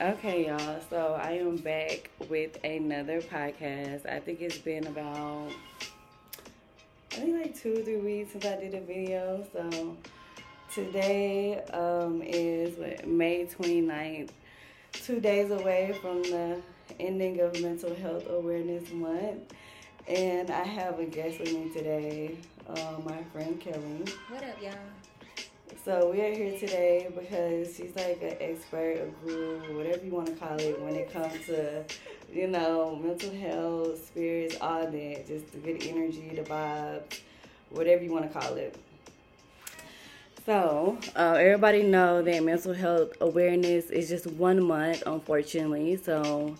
Okay, y'all. So I am back with another podcast. I think it's been about, I think like two or three weeks since I did a video. So today um, is May 29th, two days away from the ending of Mental Health Awareness Month. And I have a guest with me today, uh, my friend Kelly. What up, y'all? So we are here today because she's like an expert, a guru, whatever you want to call it, when it comes to, you know, mental health, spirits, all that, just the good energy, the vibes, whatever you want to call it. So uh, everybody know that mental health awareness is just one month, unfortunately. So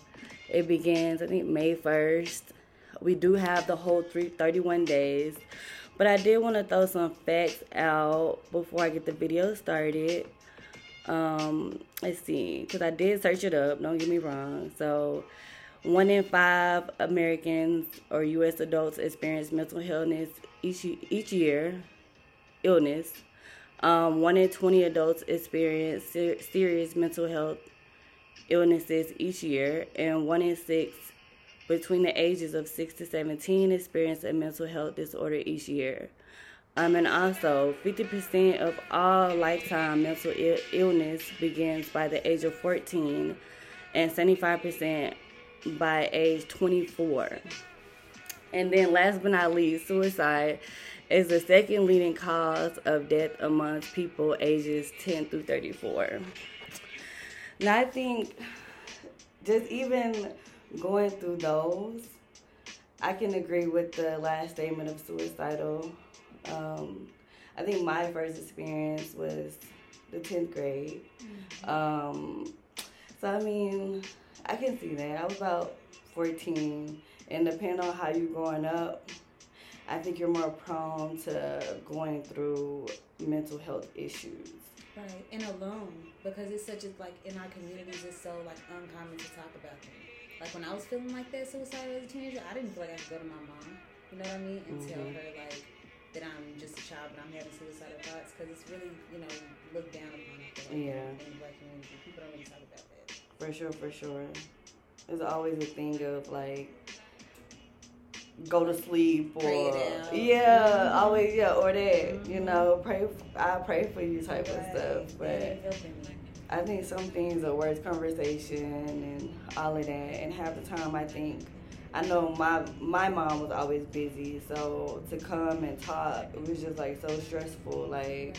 it begins, I think, May first. We do have the whole three, 31 days. But I did want to throw some facts out before I get the video started. Um, let's see, because I did search it up, don't get me wrong. So, one in five Americans or U.S. adults experience mental illness each, each year. Illness. Um, one in 20 adults experience ser- serious mental health illnesses each year, and one in six between the ages of 6 to 17 experience a mental health disorder each year. Um, and also, 50% of all lifetime mental il- illness begins by the age of 14, and 75% by age 24. And then, last but not least, suicide is the second leading cause of death amongst people ages 10 through 34. Now, I think just even going through those, I can agree with the last statement of suicidal. Um, I think my first experience was the 10th grade. Um, so, I mean, I can see that. I was about 14, and depending on how you're growing up, I think you're more prone to going through mental health issues. Right, and alone because it's such a like in our communities, it's so like uncommon to talk about them. Like when I was feeling like that, suicidal as a teenager, I didn't feel like I could go to my mom. You know what I mean? And tell Mhm. her like that I'm just a child, but I'm having suicidal thoughts because it's really you know looked down upon. Like, Yeah. In the black community, people don't really talk about that. For sure, for sure. There's always a thing of like go to sleep or Pray it out. yeah, Mhm. always yeah, or that you Mhm. know pray. I pray for you type of stuff, but me. I think some things are worth conversation and all of that. And half the time, I think I know my my mom was always busy, so to come and talk, it was just like so stressful. Like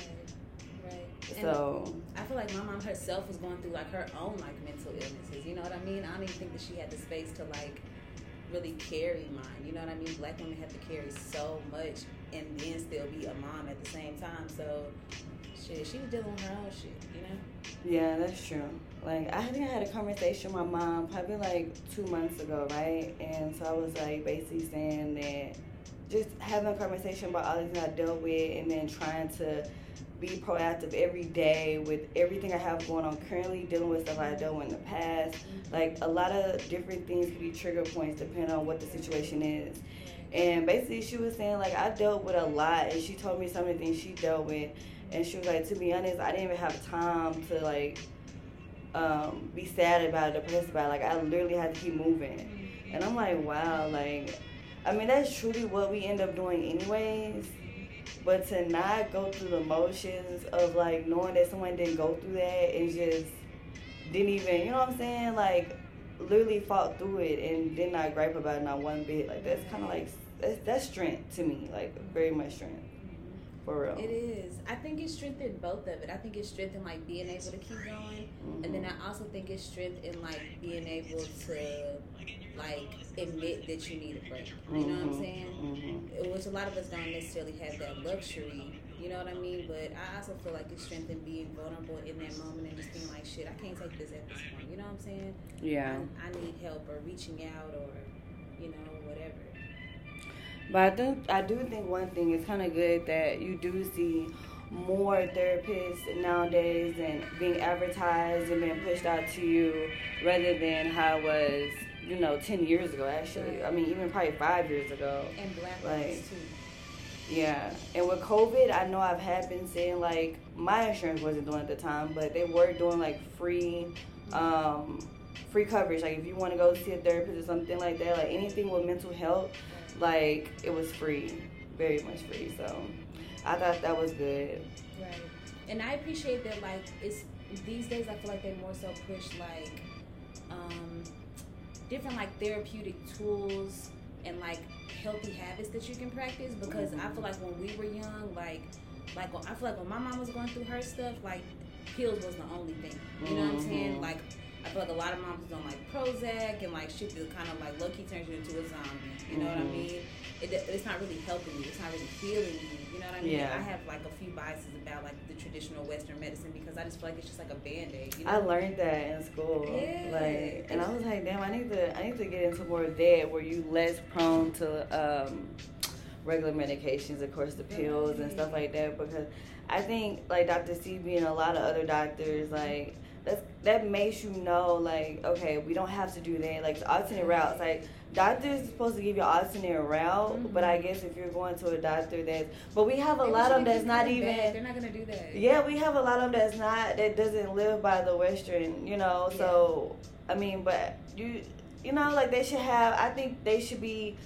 Right. Right. So, I feel like my mom herself was going through like her own like mental illnesses. You know what I mean? I don't even think that she had the space to like really carry mine. You know what I mean? Black women have to carry so much and then still be a mom at the same time. So shit, she was dealing with her own shit. You know? Yeah, that's true. Like I think I had a conversation with my mom probably like two months ago, right? And so I was like basically saying that just having a conversation about all the things I dealt with, and then trying to be proactive every day with everything I have going on currently, dealing with stuff I dealt with in the past. Mm-hmm. Like a lot of different things could be trigger points depending on what the situation is. And basically, she was saying like I dealt with a lot, and she told me some of the things she dealt with, and she was like, to be honest, I didn't even have time to like um, be sad about it, depressed about it. Like I literally had to keep moving, and I'm like, wow, like I mean that's truly what we end up doing anyways. But to not go through the motions of like knowing that someone didn't go through that and just didn't even, you know what I'm saying? Like literally fought through it and did not gripe about it not one bit. Like that's kind of like that's, that's strength to me, like very much strength for real. It is. I think it strengthened both of it. I think it strengthened like being able to keep going, and then I also think it's strength in like being able to like admit that you need a break. You know what I'm saying? hmm Which a lot of us don't necessarily have that luxury. You know what I mean? But I also feel like it strengthened being vulnerable in that moment and just being like, shit, I can't take this at this point. You know what I'm saying? Yeah. I, I need help or reaching out or, you know, whatever. But I do, I do think one thing is kind of good that you do see more therapists nowadays and being advertised and being pushed out to you rather than how it was, you know, 10 years ago, actually. I mean, even probably five years ago. And black ones too. Yeah. And with COVID, I know I've had been saying, like, my insurance wasn't doing at the time, but they were doing, like, free um, free coverage. Like if you want to go see a therapist or something like that, like anything with mental health, like it was free, very much free. So I thought that was good. Right. And I appreciate that. Like it's these days, I feel like they more so push like um, different like therapeutic tools and like healthy habits that you can practice because I feel like when we were young, like like I feel like when my mom was going through her stuff, like pills was the only thing. You know what I'm saying? Mhm. Like I feel like a lot of moms was on like Prozac and like shit that kind of like low key turns you into a zombie. You know what I Mhm. mean? It, it's not really helping you. It's not really healing you. You know what I mean? Yeah. I have like a few biases about like the traditional Western medicine because I just feel like it's just like a band aid. You know? I learned that in school. Yeah. Like, and I was like, damn, I need to, I need to get into more of that where you less prone to um, regular medications, of course, the pills and stuff like that. Because I think, like Dr. Sebi and a lot of other doctors, like that's that makes you know, like, okay, we don't have to do that. Like the alternate routes, like. Doctors are supposed to give you alternate route, but I mm-hmm. guess if you're going to a doctor that's, but we have a They lot of them that's not even. They're not gonna do that. Yeah, we have a lot of them that's not that doesn't live by the Western, you know. So I mean, but you you know, like they should have. I think they should be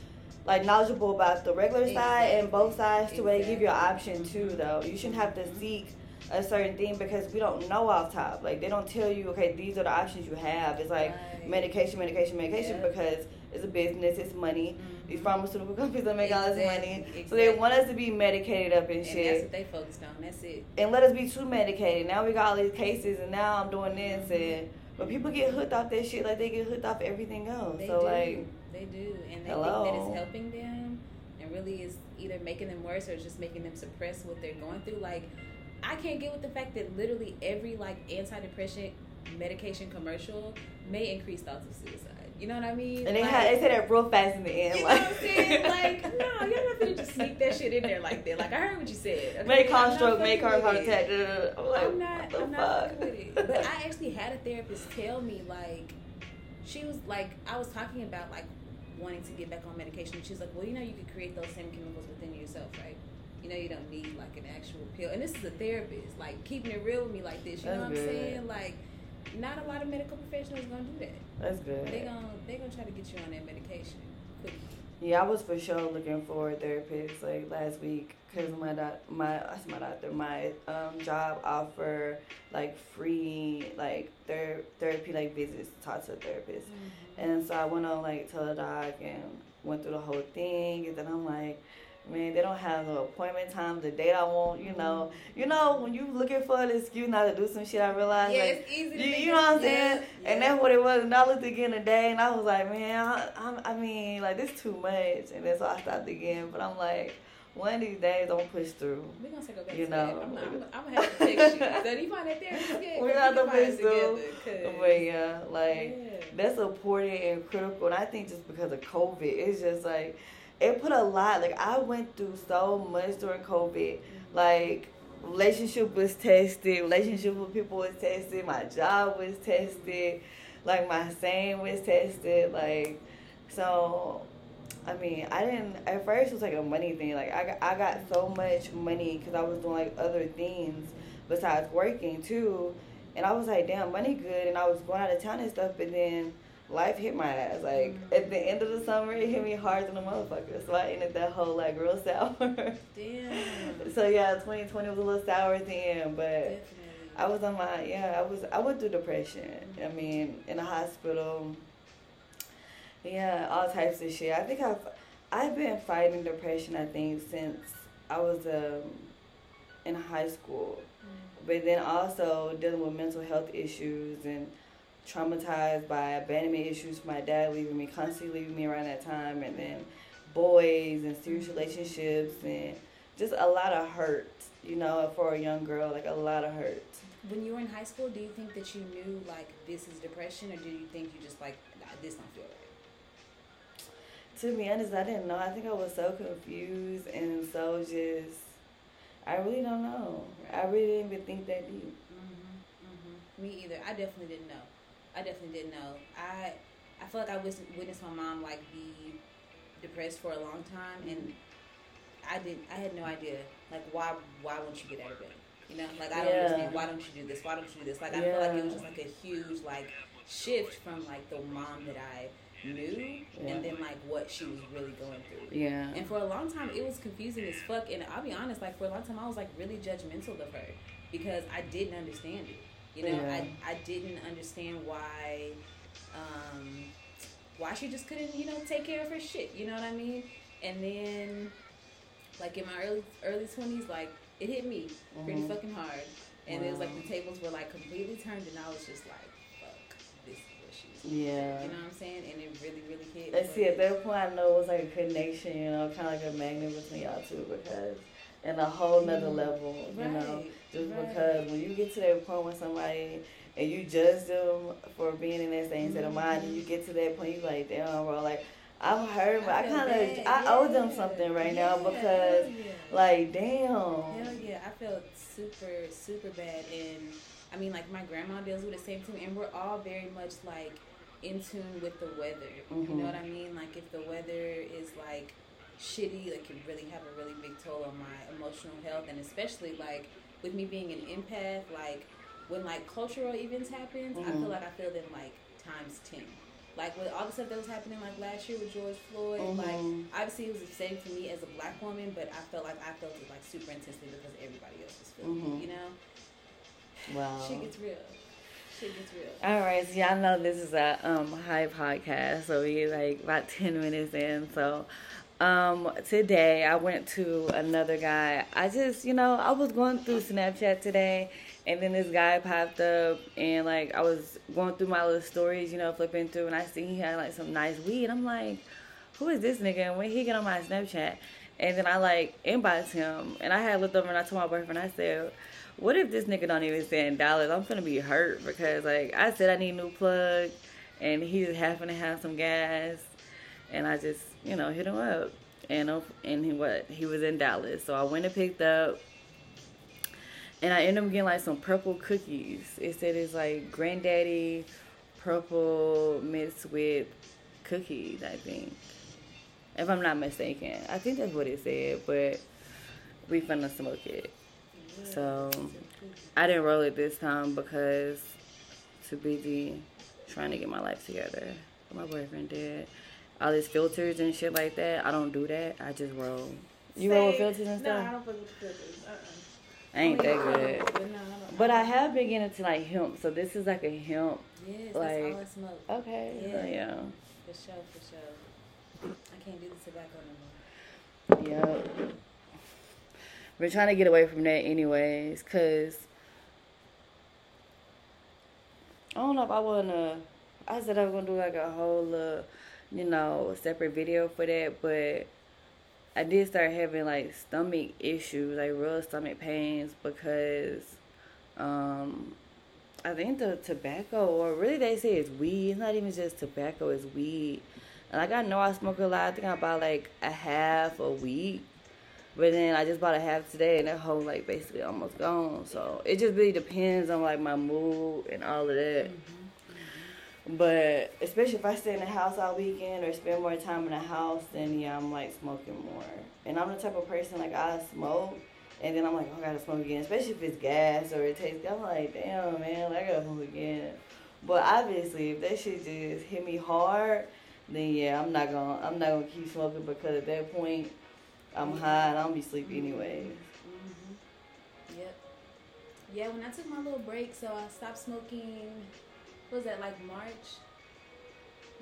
like knowledgeable about the regular side and both sides to where they give you an option too. Though you shouldn't have to seek a certain thing because we don't know off top. Like they don't tell you, okay, these are the options you have. It's like Right. medication, medication, medication Yeah. because it's a business, it's money. Mhm. These pharmaceutical companies don't make all this money, Exactly, so they want us to be medicated up and And shit that's what they focused on. That's it. and let us be too medicated. Now we got all these cases, and now I'm doing this, and but people get hooked off that shit like they get hooked off everything else. They so do. like, they do, and they hello. think that it's helping them, and really is either making them worse or it's just making them suppress what they're going through. Like, I can't get with the fact that literally every like antidepressant medication commercial may increase thoughts of suicide. You know what I mean? and they like, had they said that real fast in the end. You know like, what I'm saying? Like, no, you're not gonna just sneak that shit in there like that. Like, I heard what you said. okay? make I'm heart stroke, make fucking heart heart attack. I'm like, I'm not. what I'm not with it. But I actually had a therapist tell me like, she was like, I was talking about like wanting to get back on medication. She was like, well, you know, you could create those same chemicals within yourself, right? You know, you don't need like an actual pill. And this is a therapist, like keeping it real with me like this. You know That's what I'm saying? Like, not a lot of medical professionals gonna do that. That's good. They gonna they gonna try to get you on that medication. Quick. Yeah, I was for sure looking for a therapist like last week because my doc, my my doctor, my um, job offer like free like ther- therapy like visits to talk to a therapist, and so I went on like Teladoc and went through the whole thing, and then I'm like. Man, they don't have no appointment times, the date I want, you know. Mm-hmm. You know, when you looking for an excuse not to do some shit, I realized Yeah, like it's easy to you, you know what I'm saying? yeah, And that's what it was. And I looked again today, and I was like, man, I, I, I mean, like this too much. And then so I stopped again. But I'm like, one of these days, don't push through. We're gonna circle back You know. I'm, I'm, I'm gonna have to text you. So you find that therapist yet? We're We not can the find it best, though. together, 'cause- But yeah, like Yeah. that's important and critical. And I think just because of COVID, it's just like it put a lot. Like I went through so much during COVID. Like relationship was tested, relationship with people was tested, my job was tested, like my saying was tested. Like so. I mean, I didn't. At first, it was like a money thing. Like I got, I got so much money because I was doing like other things besides working too, and I was like, damn, money good, and I was going out of town and stuff. But then life hit my ass. Like at the end of the summer, it hit me hard than a motherfucker. So I ended that whole like real sour. Damn. so yeah, 2020 was a little sour at the end, but. Definitely. I was on my yeah. I was I went through depression. I mean, in the hospital. Yeah, all types of shit. I think I've I've been fighting depression. I think since I was um, in high school, but then also dealing with mental health issues and traumatized by abandonment issues. from My dad leaving me, constantly leaving me around that time, and then boys and serious relationships and just a lot of hurt. You know, for a young girl, like a lot of hurt. When you were in high school, do you think that you knew like this is depression, or do you think you just like nah, this don't feel right? To be honest, I didn't know. I think I was so confused and so just. I really don't know. I really didn't even think that deep. Mm-hmm. Me either. I definitely didn't know. I definitely didn't know. I I feel like I witnessed my mom like be depressed for a long time, and mm-hmm. I didn't. I had no idea like why why won't you get out of bed? You know, like I don't Yeah. understand why don't you do this? Why don't you do this? Like I feel like it was just like a huge like shift from like the mom that I knew Yeah. and then like what she was really going through. Yeah. And for a long time, it was confusing as fuck. And I'll be honest, like for a long time, I was like really judgmental of her because I didn't understand it. You know, Yeah. I I didn't understand why, um, why she just couldn't, you know, take care of her shit. You know what I mean? And then, like in my early early twenties, like it hit me pretty Mhm. fucking hard. And it was like the tables were like completely turned, and I was just like, fuck, this is what she's. Yeah. You know what I'm saying? And it really, really hit. Let's see, at that point, I know it was like a connection, you know, kind of like a magnet between y'all two because, and a whole nother Mm. level, you know, Right, just right. because when you get to that point with somebody and you judge them for being in that same state of mind, and you get to that point, you like, damn, bro, like, I'm hurt, but I, feel kind of, I owe them something right Yeah, now because, yeah. like, damn. Hell yeah, I felt super, super bad. And I mean, like, my grandma deals with the same thing, and we're all very much like in tune with the weather. You Mhm. know what I mean? Like, if the weather is like shitty, like, can really have a really big toll on my emotional health, and especially like with me being an empath, like when like cultural events happen, I Mhm. feel like I feel them like times ten. Like with all the stuff that was happening like last year with George Floyd, like Mhm. obviously it was the same to me as a black woman, but I felt like I felt it like super intensely because everybody else was feeling Mhm. it, you know? Wow. Shit gets real. Shit gets real. All right, so y'all know this is a um high podcast, so we like about ten minutes in. So, um, today I went to another guy. I just, you know, I was going through Snapchat today, and then this guy popped up, and like I was going through my little stories, you know, flipping through, and I see he had like some nice weed. I'm like, who is this nigga? And when he get on my Snapchat, and then I like inbox him, and I had looked over and I told my boyfriend, I said what if this nigga don't even send dollars? I'm gonna be hurt because like I said I need a new plug and he just happened to have some gas and I just, you know, hit him up and uh, and he what he was in Dallas. So I went and picked up and I ended up getting like some purple cookies. It said it's like granddaddy purple mixed with cookies, I think. If I'm not mistaken. I think that's what it said, but we finna smoke it. So I didn't roll it this time because too busy trying to get my life together. My boyfriend did. All these filters and shit like that. I don't do that. I just roll. You roll with filters and stuff? No, I don't fuck with filters. Uh-uh. I ain't that Only good. But no, I. But I have been getting into like hemp, so this is like a hemp. Yes, that's like- all I smoke. Okay. So Yeah. yeah. For sure, for sure. I can't do the tobacco no more. Yep. We're trying to get away from that anyways, cause I don't know if I wanna. I said I was gonna do like a whole, uh, you know, separate video for that, but I did start having like stomach issues, like real stomach pains, because um, I think the tobacco, or really they say it's weed. It's not even just tobacco; it's weed. And like I know I smoke a lot. I think I bought like a half a week. But then I just bought a half today, and that whole like basically almost gone. So it just really depends on like my mood and all of that. But especially if I stay in the house all weekend or spend more time in the house, then yeah, I'm like smoking more. And I'm the type of person like I smoke, and then I'm like, oh, I gotta smoke again. Especially if it's gas or it tastes. I'm like, damn man, like, I gotta smoke again. But obviously, if that shit just hit me hard, then yeah, I'm not gonna I'm not gonna keep smoking because at that point, I'm high and I'll be sleepy anyways. hmm Yep. Yeah, when I took my little break, so I stopped smoking. Was that like March?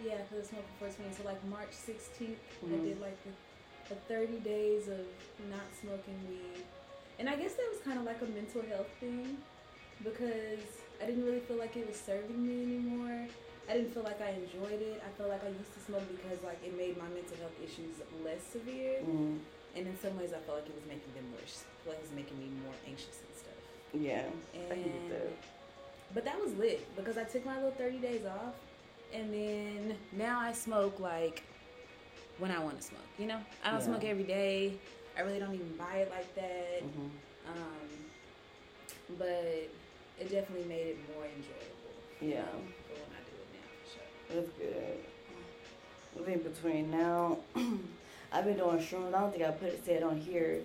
Yeah, because I smoked before twenty. So like March 16th, I Mhm. did like the, the thirty days of not smoking weed, and I guess that was kind of like a mental health thing because I didn't really feel like it was serving me anymore. I didn't feel like I enjoyed it. I felt like I used to smoke because like it made my mental health issues less severe. Mm, And in some ways, I felt like it was making them worse. I felt like it was making me more anxious and stuff. yeah, I can get that. But that was lit because I took my little thirty days off, and then now I smoke like when I want to smoke. You know, I don't Yeah. smoke every day. I really don't even buy it like that. hmm Um, but it definitely made it more enjoyable. Yeah. for when I do it now, for sure. That's good. I think between now, I've been doing shrooms. I don't think I put it said on here,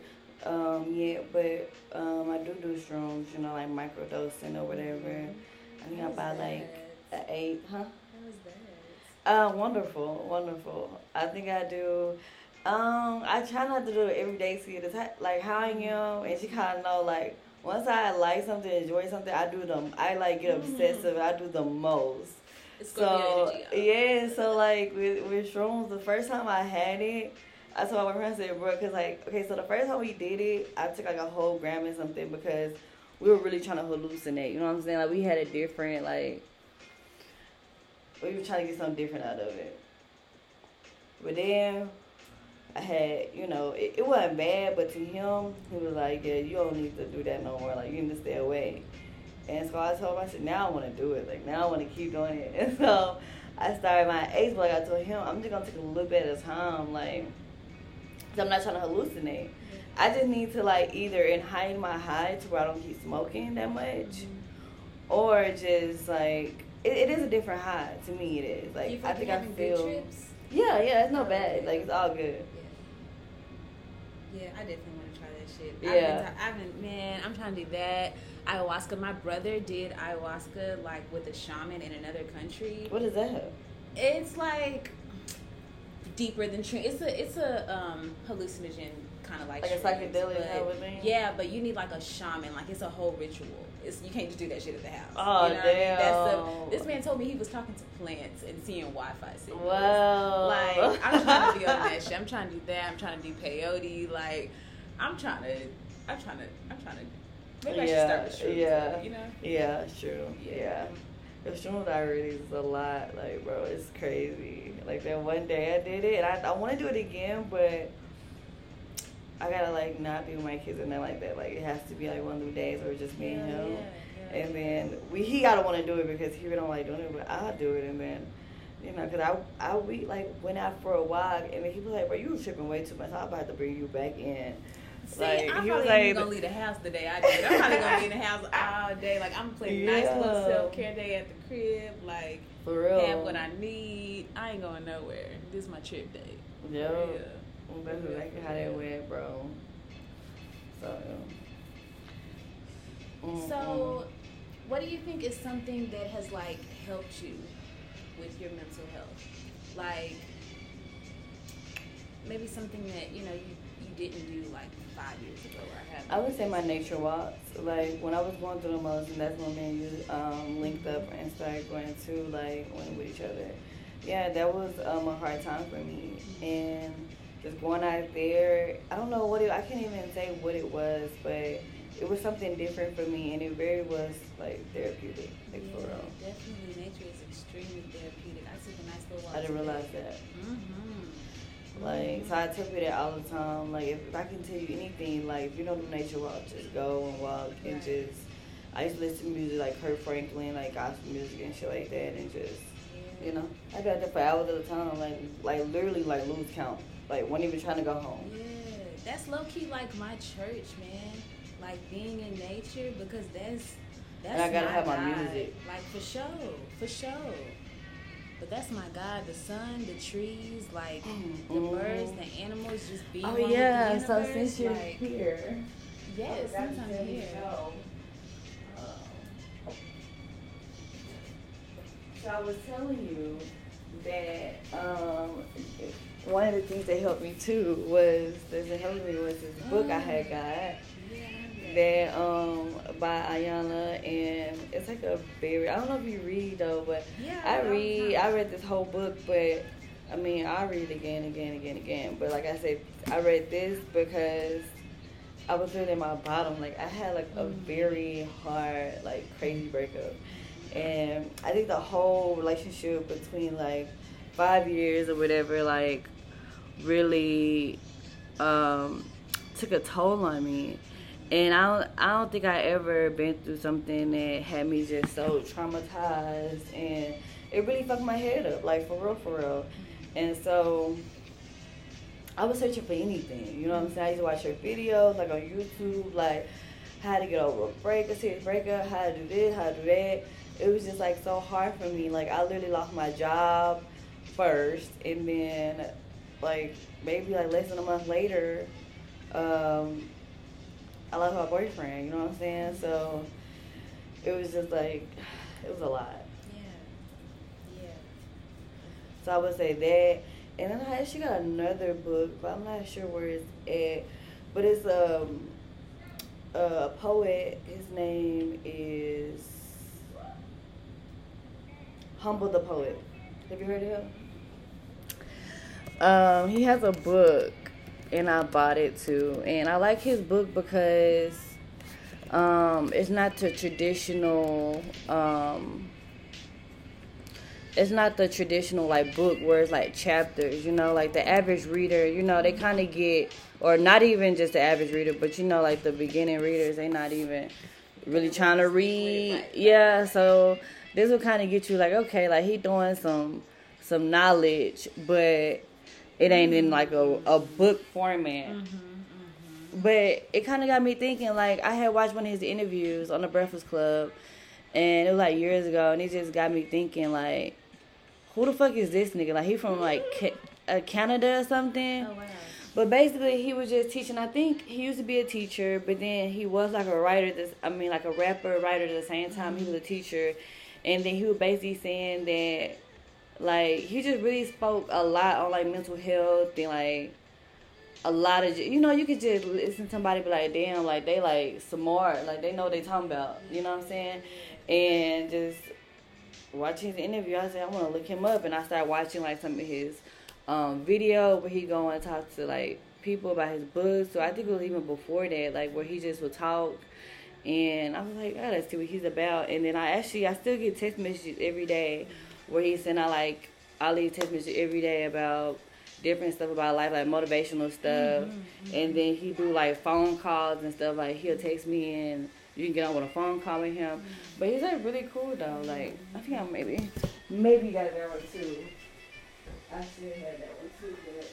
um, yet, but um, I do do shrooms, you know, like microdosing or whatever. I think I buy like an eight, huh? How was that? Uh, wonderful, wonderful. I think I do. Um, I try not to do it every day. See, type, like how I am, and she kind of know like once I like something, enjoy something, I do them. I like get obsessive. I do the most. It's So yeah, so like with with shrooms, the first time I had it, I told my friend I said, bro, cause like okay, so the first time we did it, I took like a whole gram and something because we were really trying to hallucinate. You know what I'm saying? Like we had a different like we were trying to get something different out of it. But then I had, you know, it, it wasn't bad, but to him, he was like, yeah, you don't need to do that no more. Like, you need to stay away. And so I told him, I said, now I want to do it. Like, now I want to keep doing it. And so I started my but like I told him, I'm just going to take a little bit a time. Like, i I'm not trying to hallucinate. I just need to, like, either in hide my high to where I don't keep smoking that much, mm-hmm. or just, like, it, it is a different high. To me, it is. Like, I think I feel. trips? Yeah, yeah, it's not oh, bad. Like, it's all good. Yeah. Yeah, I definitely want to try that shit. Yeah. I've been, t- I've been, man, I'm trying to do that. Ayahuasca. My brother did ayahuasca like with a shaman in another country. What is that? It's like deeper than tree. It's a it's a um, hallucinogen kind of like Like a psychedelic but- type of thing? Yeah, but you need like a shaman. Like it's a whole ritual. It's you can't just do that shit at the house. Oh, you know what I mean? That's damn. this man told me he was talking to plants and seeing Wi-Fi signals. Wow. Like I'm trying to be on that shit. I'm trying to do that. I'm trying to do peyote. Like I'm trying to. I'm trying to. I'm trying to. Maybe I should start with shrooms. yeah. You know. Yeah, true. Yeah. Yeah. The I really is a lot. Like, bro, it's crazy. Like that one day I did it, and I, I want to do it again, but I gotta like not be with my kids and then like that. Like it has to be like one of them days where it's just me and him. yeah, yeah. And then we he gotta want to do it because he really don't like doing it, but I'll do it. And then you know, cause I I we like went out for a walk, and then he was like, "Bro, you were tripping way too much. I'm about to bring you back in." See, Like, I'm he probably was like- even gonna leave the house the day I do it. I'm probably gonna be in the house all day. Like I'm playing nice little self care day at the crib. Like For real. have what I need. I ain't going nowhere. This is my trip day. Yeah. Yeah. Well, That's exactly how that went, bro. So. mm, So, what do you think is something that has like helped you with your mental health? Like maybe something that you know you you didn't do like five years ago or have. I would say my nature walks. Like when I was going through the most, and that's when me and you um, linked up and started going to like went with each other. Yeah, that was um, a hard time for me, and just going out there. I don't know what it. I can't even say what it was, but it was something different for me, and it very was like therapeutic, like yeah, for real. definitely nature is extremely therapeutic. I took a nice little walk. I didn't realize that. Mm-hmm. Like, so I tell you that all the time. Like, if, I can tell you anything, like, if you don't do nature walk, just go and walk and Right. just. I used to listen to music like Kirk Franklin, like gospel music and shit like that, and just, you know, I got there for hours at a time, like, like literally, like lose count, like, wasn't even trying to go home. Yeah, that's low key like my church, man. Like being in nature because that's that's And I gotta have my God. music. Like for sure, for sure. But that's my God. The sun, the trees, like the Mhm. birds, the animals, just being Oh yeah, the so since you're like, here, yes, to since I'm here. so, um, So I was telling you that um, one of the things that helped me too was that helped me was this book I had got Yeah, that um by Ayana and it's like a very I don't know if you read though, but Yeah, I read. I read this whole book, but I mean I read again, again, again, again. But like I said, I read this because I was really in my bottom. Like I had like a Mm. very hard, like crazy breakup, and I think the whole relationship between like five years or whatever, like really um, took a toll on me. And I don't, I don't think I ever been through something that had me just so traumatized, and it really fucked my head up, like for real, for real. And so I was searching for anything, you know what I'm saying? I used to watch your videos, like on YouTube, like how to get over a break, a serious breakup, how to do this, how to do that. It was just like so hard for me. Like I literally lost my job first, and then like maybe like less than a month later, um, I love my boyfriend. You know what I'm saying? So it was just like it was a lot. Yeah. Yeah. So I would say that. And then I actually got another book, but I'm not sure where it's at. But it's um, a poet. His name is Humble the Poet. Have you heard of him? Um, he has a book, and I bought it too. And I like his book because um, it's not the traditional. Um, it's not the traditional like book where it's like chapters. You know, like the average reader. You know, they kind of get, or not even just the average reader, but you know, like the beginning readers, they not even really trying to read. Yeah, so this will kind of get you like, okay, like he doing some some knowledge, but it ain't in like a, a book format. Mm-hmm, mm-hmm. But it kind of got me thinking. Like I had watched one of his interviews on the Breakfast Club, and it was like years ago, and it just got me thinking. Like, who the fuck is this nigga? Like he from like Ca- uh, Canada or something. Oh wow. But basically, he was just teaching. I think he used to be a teacher, but then he was like a writer. This, I mean, like a rapper, writer at the same time. He mm-hmm. was a teacher, and then he was basically saying that, like, he just really spoke a lot on like mental health and like a lot of you know you could just listen to somebody be like damn like they like smart. Like they know what they talking about. You know what I'm saying? And just watching his interview I said I want to look him up. And I started watching like some of his um video where he go and talk to like people about his books so I think it was even before that like where he just would talk. And I was like, oh, let's see what he's about. And then I actually, I still get text messages every day where he send out like, I leave text messages every day about different stuff about life, like motivational stuff. Mm-hmm, mm-hmm. And then he do like phone calls and stuff. Like he'll text me and you can get on with a phone call with him. Mm-hmm. But he's like really cool though. Like I think I maybe, maybe got that one too. I should have had that one too, but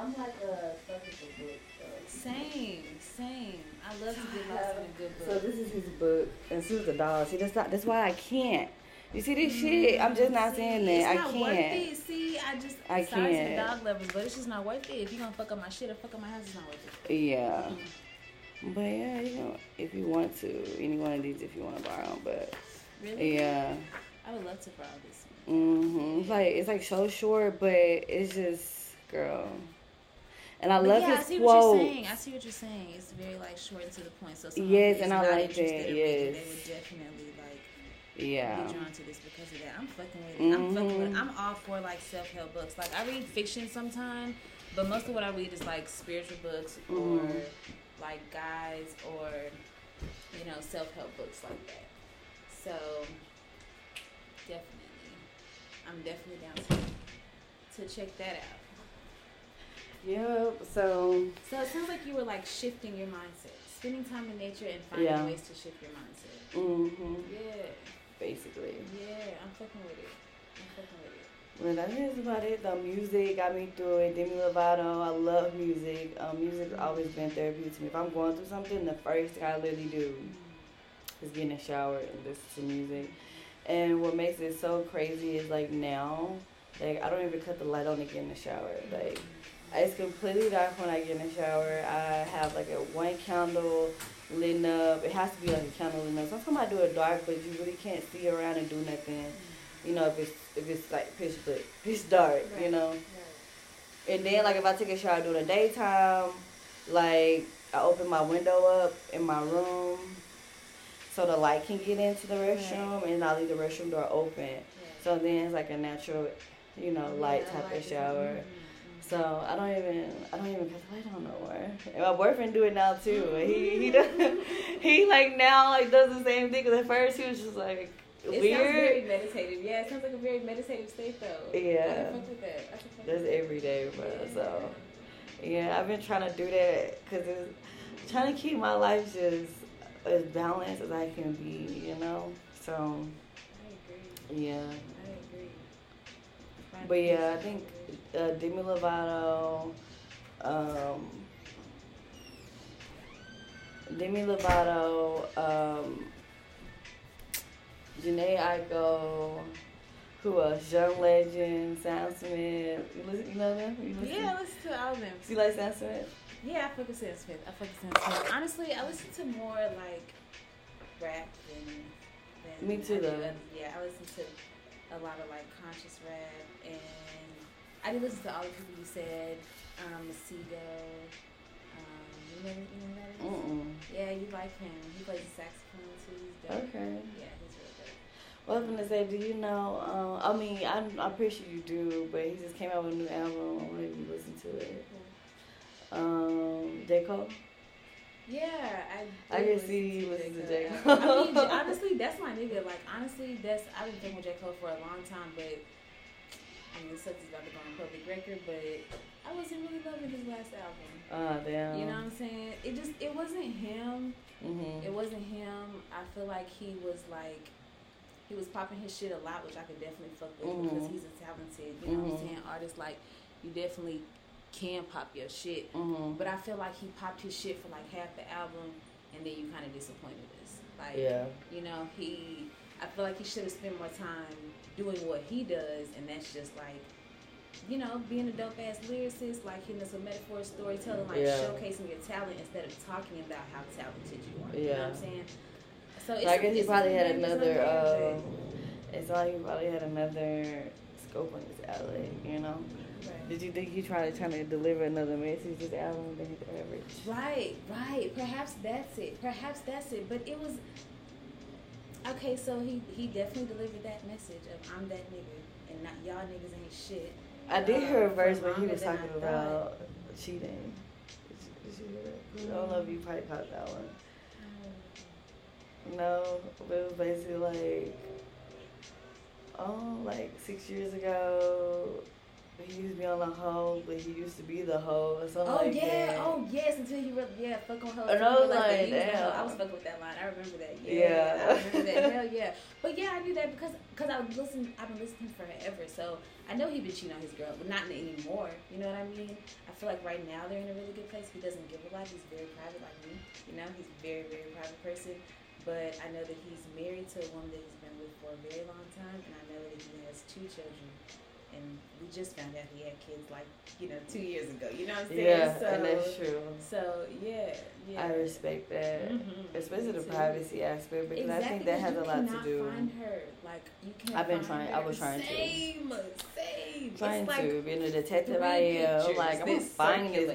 I'm like a sucker for books. So. Same, same. I love to get lost in a good book. So this is his book, and Sue's a dog. See, that's not. That's why I can't. You see this shit? I'm just not saying that. It's I not can't. it. See, I just I sorry to the can't. dog lovers, but it's just not worth it. If you gonna fuck up my shit or fuck up my house, it's not worth it. Yeah. But yeah, you know, if you want to, any one of these, if you want to borrow 'em, But Really? yeah, I would love to borrow this. hmm it's like it's like so short, but it's just girl. And I But love yeah, I his see what you're saying. I see what you're saying. It's very like short and to the point. So Yes, and I like that, yes. they would definitely like Yeah. be drawn to this because of that. I'm fucking with it. I'm fucking with it. Mhm. I'm all for like self help books. Like I read fiction sometimes, but most of what I read is like spiritual books or Mhm. like guides or you know self help books like that. So definitely, I'm definitely down to to check that out. Yep. So So it sounds like you were like shifting your mindset, spending time in nature and finding Yeah. ways to shift your mindset. Mm-hmm. Yeah, basically. yeah, I'm fucking with it. I'm fucking with it. Well, that is about it. The music got me through it. Demi Lovato, I love music. Um, music's always been therapeutic to me. If I'm going through something, the first thing I literally do is get in the shower and listen to music. And what makes it so crazy is like now, like I don't even cut the light on to get in the shower. Like it's completely dark when I get in the shower. I have like a one candle lit up. It has to be like a candle lit up. Sometimes I do it dark, but you really can't see around and do nothing. You know, if it's if it's like pitch black, pitch dark. You Right. know. And then like if I take a shower during the daytime, like I open my window up in my room so the light can get into the restroom and I leave the restroom door open. So then it's like a natural, you know, light Yeah, type light of shower. mhm, mhm. So I don't even I don't even cut the light on nowhere. And my boyfriend do it now too. He he does he like now like does the same thing. Cause at first he was just like It sounds very meditative. Yeah, it sounds like a very meditative state though. Yeah. I can fuck with that. I That's with that. every day, bro. So yeah, I've been trying to do that because it's trying to keep my life just as balanced as I can be. You know. So I agree. yeah. I agree. But yeah, I think. Uh, Demi Lovato, um, Demi Lovato, um, Jhené Aiko, who else? John Legend, Sam Smith. You, listen, you know them? You listen? Yeah, I listen to all of them. You like Sam Smith? Yeah, I fuck with Sam Smith. I fuck with Sam Smith. Honestly, I listen to more like rap than. than Me too, though. Yeah, I listen to a lot of like conscious rap, and I did listen to all the people you said. Um, Masego. Um, you know, you know that is? Mm-mm. Yeah, you like him. He plays the saxophone too. He's dope. Okay. Yeah, he's real dope. Well, I was gonna say, do you know? Um, I mean, I'm, I'm pretty sure you do, but he just came out with a new album. I wonder if you listen to it. Um, J Cole. Yeah, I. I can see you listen to J. J. Cole. I mean, honestly, that's my nigga. Like, honestly, that's I've been thinking with J Cole for a long time, but Mean, it sucks he's about to go on public record, but I wasn't really loving his last album. Ah, damn. You know what I'm saying? It just it wasn't him. Mm-hmm. It wasn't him. I feel like he was like. He was popping his shit a lot, which I could definitely fuck with Mhm. because he's a talented, you know what Mhm. I'm saying, artist. Like, you definitely can pop your shit. Mm-hmm. But I feel like he popped his shit for like half the album, and then you kind of disappointed us. Like, Yeah. you know, he. I feel like he should have spent more time doing what he does, and that's just like, you know, being a dope ass lyricist, like hitting us with metaphor, storytelling, like Yeah. showcasing your talent instead of talking about how talented you are. You know Yeah. what I'm saying? So, So I guess he probably had another. Um, it's like he probably had another scope on his alley. You know. right. Did you think he tried to trying to deliver another message this album than his average? Right, right. Perhaps that's it. Perhaps that's it. But it was okay. So he he definitely delivered that message of I'm that nigga and not y'all niggas ain't shit. I did hear a verse where he was talking about cheating. Did you, did you hear that? I don't know if you probably caught that one. No, but it was basically like, oh, like six years ago, he used to be on the hoe, but he used to be the hoe or something Oh like yeah, that. oh yes, until you really yeah, fuck on I was Like, like, he was the damn. I was fucking with that line. I remember that. Yeah, Yeah. I remember that. Hell yeah. But yeah, I knew that because because I was listening. I've been listening forever, so I know he been cheating on his girl, but not anymore. You know what I mean? I feel like right now they're in a really good place. He doesn't give a lot. He's very private, like me. You know, he's a very very private person. But I know that he's married to a woman that he's been with for a very long time, and I know that he has two children. And we just found out he had kids like you know two years ago. You know what I'm saying? Yeah, so, and that's true. So yeah, yeah. I respect that, Mhm. especially the privacy aspect, because exactly, I think that has a lot to do. Find her like you can't. I've been trying- I her. was trying to. Same, same. Trying like, to, being a detective I am, like I'm gonna find this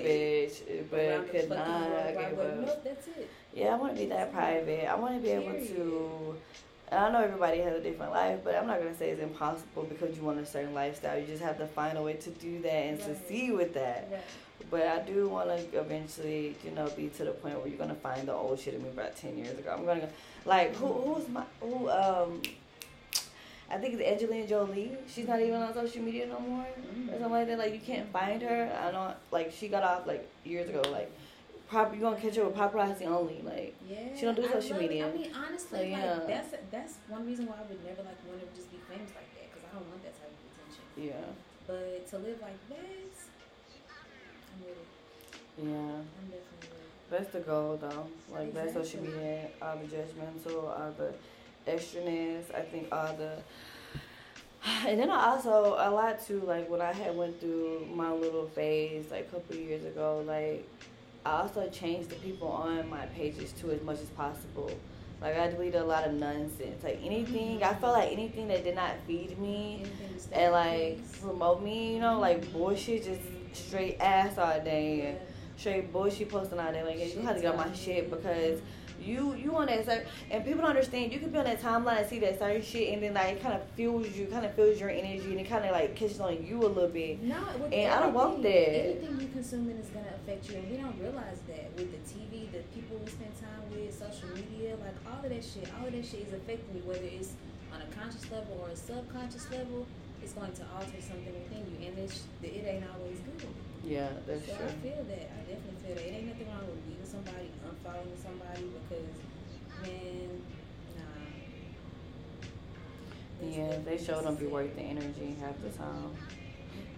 bitch, but around could not. world I gave up. Nope, that's it. Yeah, I want to be that private. I want to be able to. And I know everybody has a different life, but I'm not gonna say it's impossible because you want a certain lifestyle. You just have to find a way to do that and Right. succeed with that. Right. But I do want to eventually, you know, be to the point where you're gonna find the old shit of me about ten years ago. I'm gonna go, like who who's my who um. I think it's Angelina Jolie. She's not even on social media no more, Mm. or something like that. Like you can't find her. I don't like she got off like years ago. Like, you gonna catch her with paparazzi only. Like, Yeah. She don't do social media. I mean, honestly, So, yeah. like that's that's one reason why I would never like want to just be famous like that because I don't want that type of attention. yeah, But to live like that, I'm with it. yeah. I'm definitely with it. That's the goal, though. Like that social Exactly. media, all the judgmental, all the extraness. I think all the, and then I also a lot too. Like when I had went through my little phase, like a couple years ago, like I also changed the people on my pages too as much as possible. Like I deleted a lot of nonsense. Like anything, I felt like anything that did not feed me Anything to stay and like promote me, you know, like bullshit, just straight ass all day and straight bullshit posting all day. Like you have to get on my shit because you you on that certain and people don't understand. You can be on that timeline and see that certain shit, and then like it kind of fuels you, kind of feels your energy, and it kind of like catches on you a little bit. No, And I don't want that. Anything you consuming is gonna affect you, and we don't realize that with the TV, the people we spend time with, social media, like all of that shit. All of that shit is affecting you, whether it's on a conscious level or a subconscious level. It's going to alter something within you, and it's it ain't always good. Yeah, that's so I feel that. I definitely feel that. It ain't nothing wrong with somebody, unfollowing somebody because, man, nah. Yeah, they show don't be worth the energy half the time.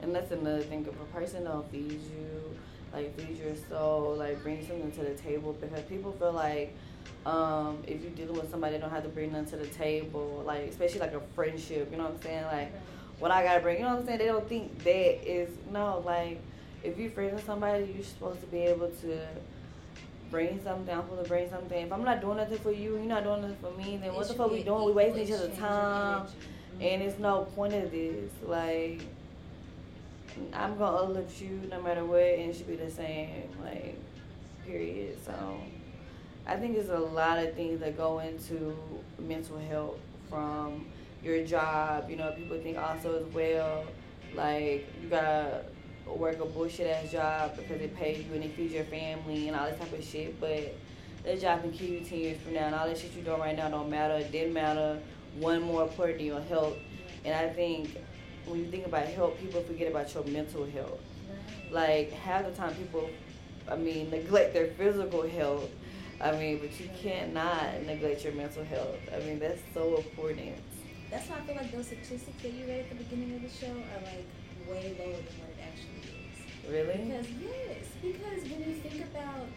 And that's another thing. If a person don't feed you, like feed your soul, like bring something to the table, because people feel like um, if you're dealing with somebody that don't have to bring nothing to the table, like especially like a friendship, you know what I'm saying? Like what I gotta bring, you know what I'm saying? They don't think that is no like if you're friends with somebody, you're supposed to be able to bring something down for to bring something. If I'm not doing nothing for you, you're not doing nothing for me, then what the fuck we doing? We wasting each other's time, and it's no point of this. Like, I'm gonna uplift you no matter what, and it should be the same. Like, period. So, I think there's a lot of things that go into mental health from your job. You know, people think also as well, like you gotta work a bullshit ass job because it pays you and it feeds your family and all this type of shit. But that job can kill you ten years from now, and all that shit you're doing right now don't matter. It didn't matter. One more important than your health. And I think when you think about health, people forget about your mental health. Like half the time, people, I mean, neglect their physical health. I mean, but you cannot neglect your mental health. I mean, that's so important. That's why I feel like those statistics that you read at the beginning of the show are like way lower than what Really? Because yes, because when you think about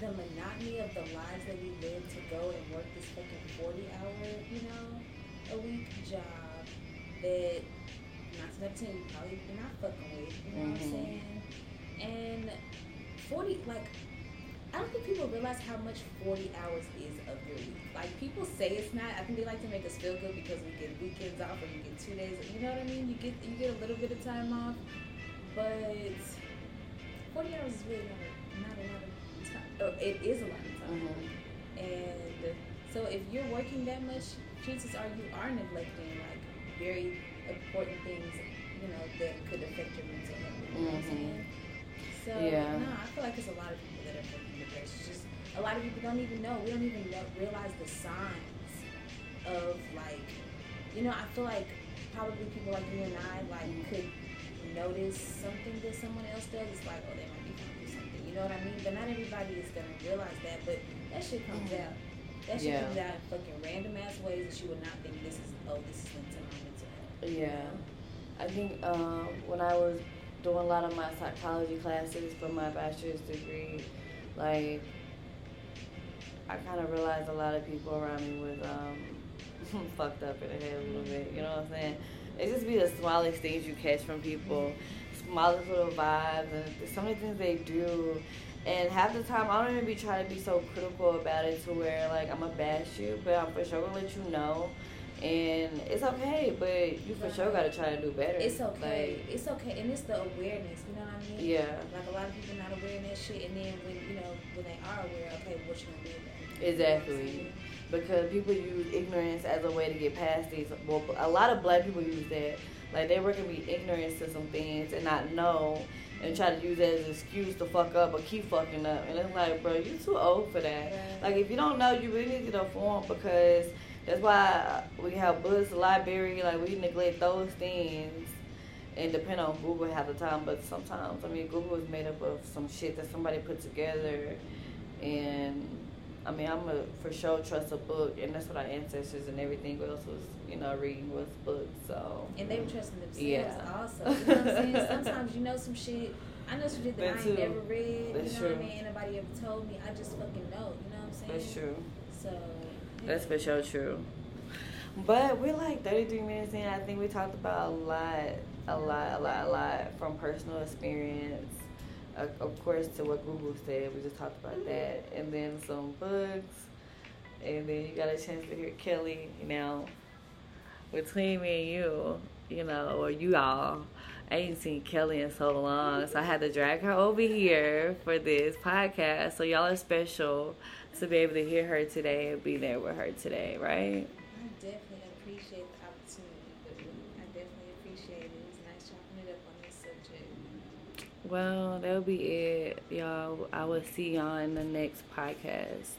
the monotony of the lives that we live to go and work this fucking forty hour, you know, a week job that not to that you probably you're not fucking with, you know mm-hmm. what I'm mm-hmm. saying? And forty like I don't think people realize how much 40 hours is of your week. Like people say it's not. I think they like to make us feel good because we get weekends off or you get two days. You know what I mean? You get you get a little bit of time off, but 40 hours is really not a, not a lot of time. Or it is a lot of time. Mm-hmm. And so if you're working that much, chances are you are neglecting like very important things, you know, that could affect your mental health. You know mm-hmm. what I'm mm-hmm. saying? So yeah. no, I feel like there's a lot of people that are the It's just a lot of people don't even know. We don't even know, realize the signs of like, you know, I feel like probably people like you and I like could notice something that someone else does, it's like, oh, they might be going through something. You know what I mean? But not everybody is gonna realize that. But that shit comes mm-hmm. out. That shit yeah. comes out in fucking random ass ways that you would not think this is. Oh, this is linked to my mental health. Yeah, I think um, when I was doing a lot of my psychology classes for my bachelor's degree, like I kind of realized a lot of people around me was um, fucked up in the head a little bit. You know what I'm saying? It just be the smallest things you catch from people, smallest little vibes, and so many things they do. And half the time, I don't even be trying to be so critical about it to where like I'm gonna bash you, but I'm for sure gonna let you know. And it's okay, but you for sure gotta try to do better. It's okay. Like, it's okay, and it's the awareness. You know what I mean? Yeah. Like a lot of people not aware of that shit, and then when you know when they are aware, okay, what you gonna do about it? Exactly because people use ignorance as a way to get past these. Well, a lot of black people use that. Like they work be ignorant to some things and not know and try to use that as an excuse to fuck up or keep fucking up. And it's like, bro, you're too old for that. Right. Like if you don't know, you really need to get informed because that's why we have books, library. Like we neglect those things and depend on Google half the time. But sometimes, I mean, Google is made up of some shit that somebody put together and I mean, I'm a for sure trust a book, and that's what our ancestors and everything else was, you know, reading was books. So and they were trusting themselves yeah. also. You know what I'm saying? Sometimes you know some shit. I know some shit that, that I ain't never read. That's you know true. what I mean? Anybody ever told me? I just fucking know. You know what I'm saying? That's true. So. Yeah. That's for sure true. But we're like 33 minutes in. I think we talked about a lot, a lot, a lot, a lot from personal experience of course, to what Google said. We just talked about that, and then some books, and then you got a chance to hear Kelly. You know, between me and you, you know, or you all. I ain't seen Kelly in so long, so I had to drag her over here for this podcast. So y'all are special to be able to hear her today and be there with her today, right? I definitely appreciate the opportunity. I definitely appreciate it. It's nice chopping it up on this subject. Well, that'll be it, y'all. I will see y'all in the next podcast.